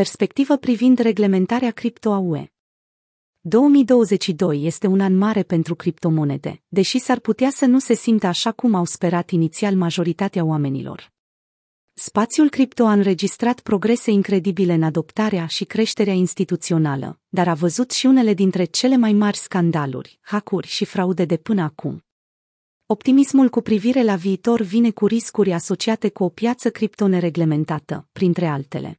Perspectivă privind reglementarea cripto a UE 2022 este un an mare pentru criptomonede, deși s-ar putea să nu se simtă așa cum au sperat inițial majoritatea oamenilor. Spațiul cripto a înregistrat progrese incredibile în adoptarea și creșterea instituțională, dar a văzut și unele dintre cele mai mari scandaluri, hackuri și fraude de până acum. Optimismul cu privire la viitor vine cu riscuri asociate cu o piață cripto nereglementată, printre altele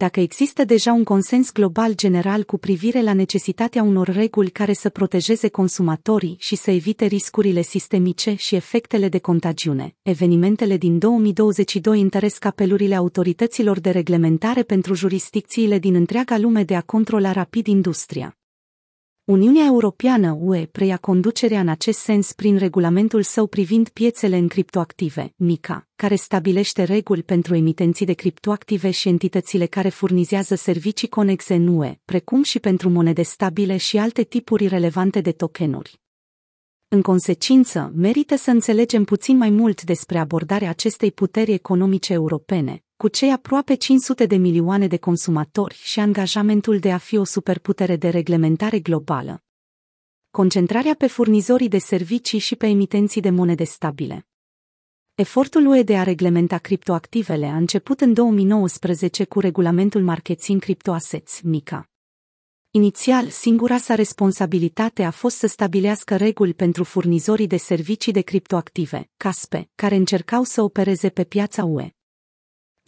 dacă există deja un consens global general cu privire la necesitatea unor reguli care să protejeze consumatorii și să evite riscurile sistemice și efectele de contagiune. Evenimentele din 2022 întăresc apelurile autorităților de reglementare pentru jurisdicțiile din întreaga lume de a controla rapid industria. Uniunea Europeană UE preia conducerea în acest sens prin regulamentul său privind piețele în criptoactive, MICA, care stabilește reguli pentru emitenții de criptoactive și entitățile care furnizează servicii conexe în UE, precum și pentru monede stabile și alte tipuri relevante de tokenuri. În consecință, merită să înțelegem puțin mai mult despre abordarea acestei puteri economice europene, cu cei aproape 500 de milioane de consumatori și angajamentul de a fi o superputere de reglementare globală. Concentrarea pe furnizorii de servicii și pe emitenții de monede stabile. Efortul UE de a reglementa criptoactivele a început în 2019 cu regulamentul Marketing Cryptoassets, MICA. Inițial, singura sa responsabilitate a fost să stabilească reguli pentru furnizorii de servicii de criptoactive, CASPE, care încercau să opereze pe piața UE.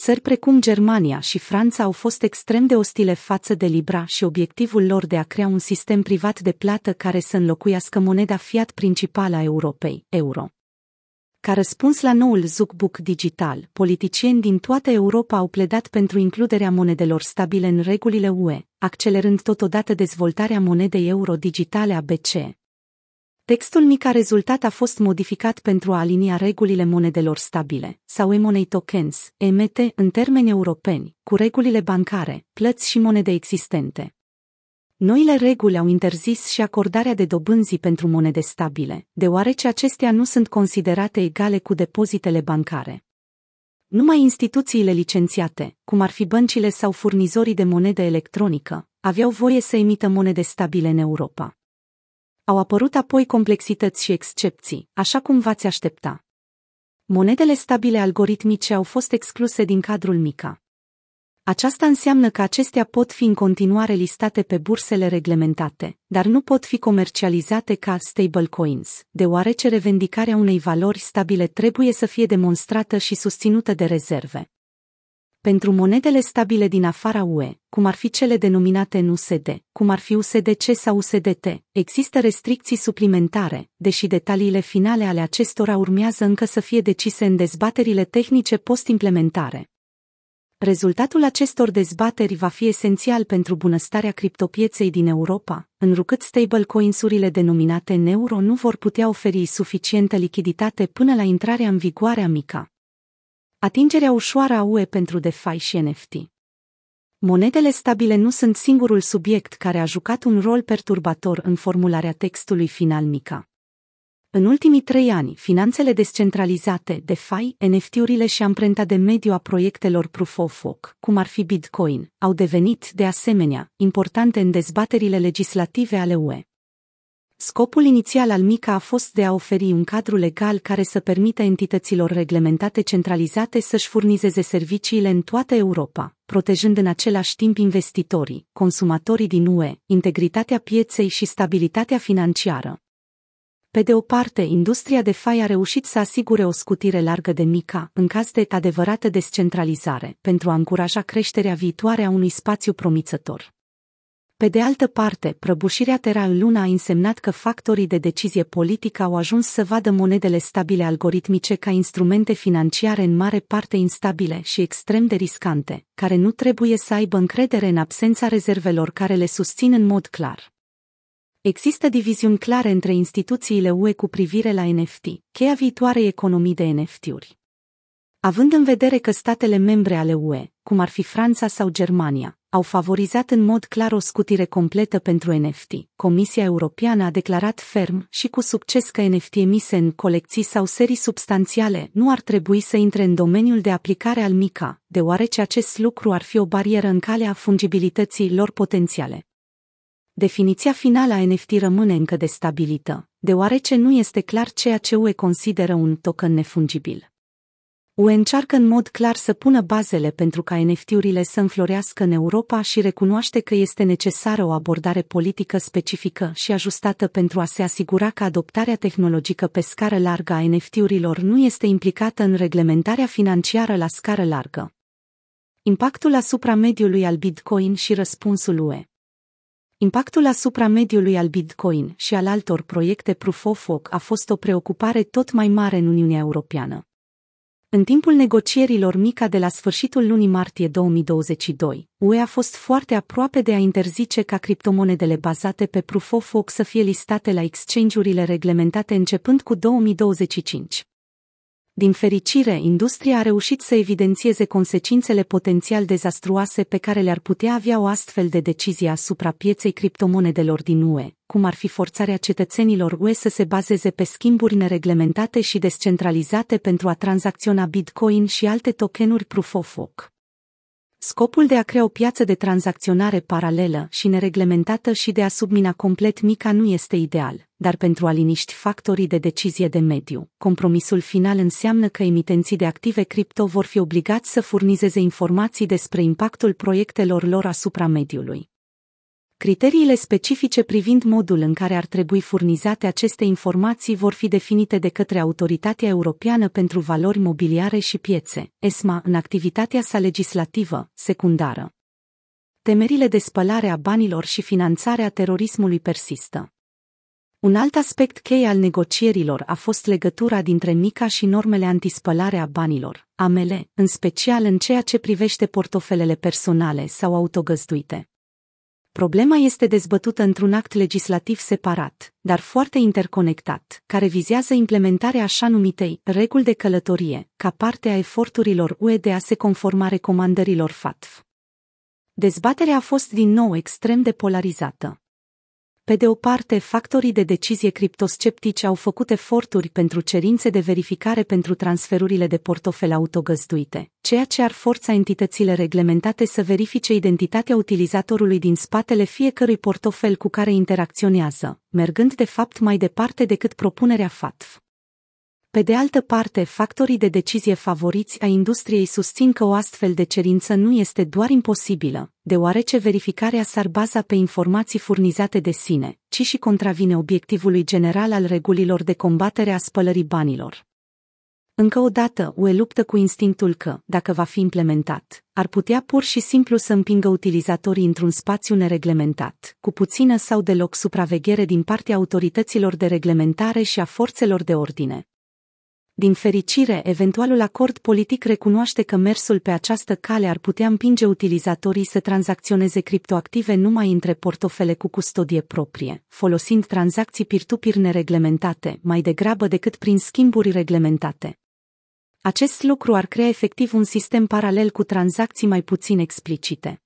Țări precum Germania și Franța au fost extrem de ostile față de Libra și obiectivul lor de a crea un sistem privat de plată care să înlocuiască moneda fiat principală a Europei, euro. Ca răspuns la noul zucbuc digital, politicieni din toată Europa au pledat pentru includerea monedelor stabile în regulile UE, accelerând totodată dezvoltarea monedei euro digitale a BCE. Textul mic a rezultat a fost modificat pentru a alinia regulile monedelor stabile, sau e-money tokens, EMT, în termeni europeni, cu regulile bancare, plăți și monede existente. Noile reguli au interzis și acordarea de dobânzii pentru monede stabile, deoarece acestea nu sunt considerate egale cu depozitele bancare. Numai instituțiile licențiate, cum ar fi băncile sau furnizorii de monedă electronică, aveau voie să emită monede stabile în Europa. Au apărut apoi complexități și excepții, așa cum v-ați aștepta. Monedele stabile algoritmice au fost excluse din cadrul MICA. Aceasta înseamnă că acestea pot fi în continuare listate pe bursele reglementate, dar nu pot fi comercializate ca stablecoins, deoarece revendicarea unei valori stabile trebuie să fie demonstrată și susținută de rezerve. Pentru monedele stabile din afara UE, cum ar fi cele denominate în USD, cum ar fi USDC sau USDT, există restricții suplimentare, deși detaliile finale ale acestora urmează încă să fie decise în dezbaterile tehnice post-implementare. Rezultatul acestor dezbateri va fi esențial pentru bunăstarea criptopieței din Europa, înrucât stablecoins-urile denominate în euro nu vor putea oferi suficientă lichiditate până la intrarea în vigoare a MICA. Atingerea ușoară a UE pentru DeFi și NFT. Monedele stabile nu sunt singurul subiect care a jucat un rol perturbator în formularea textului final MICA. În ultimii trei ani, finanțele descentralizate, DeFi, NFT-urile și amprenta de mediu a proiectelor Proof of Work, cum ar fi Bitcoin, au devenit, de asemenea, importante în dezbaterile legislative ale UE. Scopul inițial al MICA a fost de a oferi un cadru legal care să permită entităților reglementate centralizate să-și furnizeze serviciile în toată Europa, protejând în același timp investitorii, consumatorii din UE, integritatea pieței și stabilitatea financiară. Pe de o parte, industria de fai a reușit să asigure o scutire largă de mica, în caz de adevărată descentralizare, pentru a încuraja creșterea viitoare a unui spațiu promițător. Pe de altă parte, prăbușirea Terra în Luna a însemnat că factorii de decizie politică au ajuns să vadă monedele stabile algoritmice ca instrumente financiare în mare parte instabile și extrem de riscante, care nu trebuie să aibă încredere în absența rezervelor care le susțin în mod clar. Există diviziuni clare între instituțiile UE cu privire la NFT, cheia viitoarei economii de NFT-uri. Având în vedere că statele membre ale UE, cum ar fi Franța sau Germania, au favorizat în mod clar o scutire completă pentru NFT. Comisia Europeană a declarat ferm și cu succes că NFT emise în colecții sau serii substanțiale nu ar trebui să intre în domeniul de aplicare al MICA, deoarece acest lucru ar fi o barieră în calea fungibilității lor potențiale. Definiția finală a NFT rămâne încă de stabilită, deoarece nu este clar ceea ce UE consideră un token nefungibil. UE încearcă în mod clar să pună bazele pentru ca NFT-urile să înflorească în Europa și recunoaște că este necesară o abordare politică specifică și ajustată pentru a se asigura că adoptarea tehnologică pe scară largă a NFT-urilor nu este implicată în reglementarea financiară la scară largă. Impactul asupra mediului al Bitcoin și răspunsul UE Impactul asupra mediului al Bitcoin și al altor proiecte Proof of Work a fost o preocupare tot mai mare în Uniunea Europeană. În timpul negocierilor MICA de la sfârșitul lunii martie 2022, UE a fost foarte aproape de a interzice ca criptomonedele bazate pe Proof of Work să fie listate la exchange-urile reglementate începând cu 2025. Din fericire, industria a reușit să evidențieze consecințele potențial dezastruoase pe care le-ar putea avea o astfel de decizie asupra pieței criptomonedelor din UE, cum ar fi forțarea cetățenilor UE să se bazeze pe schimburi nereglementate și descentralizate pentru a tranzacționa Bitcoin și alte tokenuri proof of work. Scopul de a crea o piață de tranzacționare paralelă și nereglementată și de a submina complet mica nu este ideal, dar pentru a liniști factorii de decizie de mediu, compromisul final înseamnă că emitenții de active cripto vor fi obligați să furnizeze informații despre impactul proiectelor lor asupra mediului. Criteriile specifice privind modul în care ar trebui furnizate aceste informații vor fi definite de către Autoritatea Europeană pentru Valori Mobiliare și Piețe, ESMA, în activitatea sa legislativă, secundară. Temerile de spălare a banilor și finanțarea terorismului persistă. Un alt aspect cheie al negocierilor a fost legătura dintre MICA și normele antispălare a banilor, AML, în special în ceea ce privește portofelele personale sau autogăzduite. Problema este dezbătută într-un act legislativ separat, dar foarte interconectat, care vizează implementarea așa numitei reguli de călătorie, ca parte a eforturilor UE de a se conforma recomandărilor FATF. Dezbaterea a fost din nou extrem de polarizată. Pe de o parte, factorii de decizie criptosceptici au făcut eforturi pentru cerințe de verificare pentru transferurile de portofel autogăzduite, ceea ce ar forța entitățile reglementate să verifice identitatea utilizatorului din spatele fiecărui portofel cu care interacționează, mergând de fapt mai departe decât propunerea FATF. Pe de altă parte, factorii de decizie favoriți a industriei susțin că o astfel de cerință nu este doar imposibilă, deoarece verificarea s-ar baza pe informații furnizate de sine, ci și contravine obiectivului general al regulilor de combatere a spălării banilor. Încă o dată, UE luptă cu instinctul că, dacă va fi implementat, ar putea pur și simplu să împingă utilizatorii într-un spațiu nereglementat, cu puțină sau deloc supraveghere din partea autorităților de reglementare și a forțelor de ordine. Din fericire, eventualul acord politic recunoaște că mersul pe această cale ar putea împinge utilizatorii să tranzacționeze criptoactive numai între portofele cu custodie proprie, folosind tranzacții peer-to-peer nereglementate, mai degrabă decât prin schimburi reglementate. Acest lucru ar crea efectiv un sistem paralel cu tranzacții mai puțin explicite.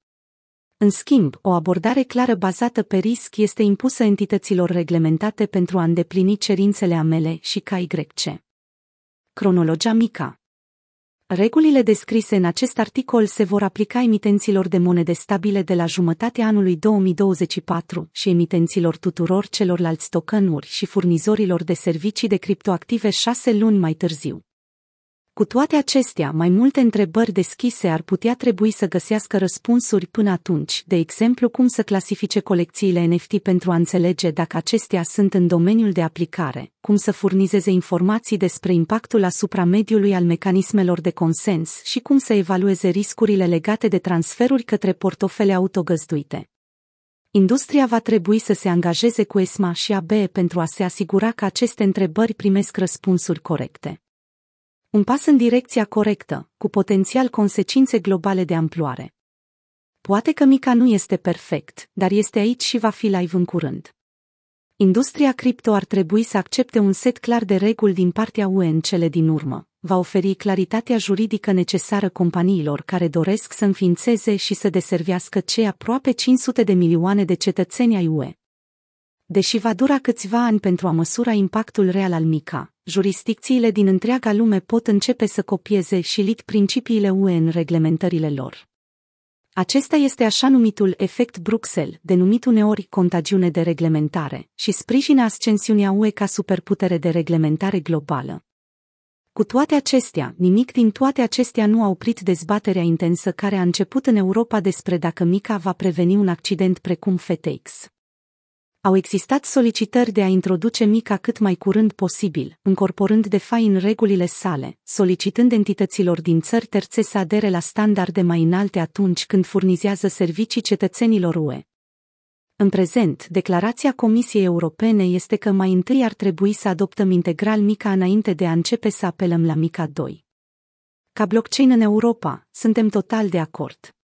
În schimb, o abordare clară bazată pe risc este impusă entităților reglementate pentru a îndeplini cerințele AML și KYC. Cronologia mica Regulile descrise în acest articol se vor aplica emitenților de monede stabile de la jumătatea anului 2024 și emitenților tuturor celorlalți tokenuri și furnizorilor de servicii de criptoactive șase luni mai târziu. Cu toate acestea, mai multe întrebări deschise ar putea trebui să găsească răspunsuri până atunci, de exemplu cum să clasifice colecțiile NFT pentru a înțelege dacă acestea sunt în domeniul de aplicare, cum să furnizeze informații despre impactul asupra mediului al mecanismelor de consens și cum să evalueze riscurile legate de transferuri către portofele autogăzduite. Industria va trebui să se angajeze cu ESMA și ABE pentru a se asigura că aceste întrebări primesc răspunsuri corecte. Un pas în direcția corectă, cu potențial consecințe globale de amploare. Poate că mica nu este perfect, dar este aici și va fi live în curând. Industria cripto ar trebui să accepte un set clar de reguli din partea UE în cele din urmă, va oferi claritatea juridică necesară companiilor care doresc să înființeze și să deservească cei aproape 500 de milioane de cetățeni ai UE. Deși va dura câțiva ani pentru a măsura impactul real al MICA, jurisdicțiile din întreaga lume pot începe să copieze și lit principiile UE în reglementările lor. Acesta este așa numitul efect Bruxelles, denumit uneori contagiune de reglementare, și sprijină ascensiunea UE ca superputere de reglementare globală. Cu toate acestea, nimic din toate acestea nu a oprit dezbaterea intensă care a început în Europa despre dacă Mica va preveni un accident precum FTX. Au existat solicitări de a introduce Mica cât mai curând posibil, încorporând de fapt în regulile sale, solicitând entităților din țări terțe să adere la standarde mai înalte atunci când furnizează servicii cetățenilor UE. În prezent, declarația Comisiei Europene este că mai întâi ar trebui să adoptăm integral Mica înainte de a începe să apelăm la Mica 2. Ca blockchain în Europa, suntem total de acord.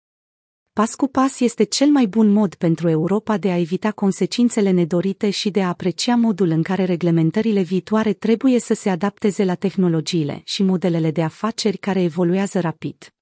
Pas cu pas este cel mai bun mod pentru Europa de a evita consecințele nedorite și de a aprecia modul în care reglementările viitoare trebuie să se adapteze la tehnologiile și modelele de afaceri care evoluează rapid.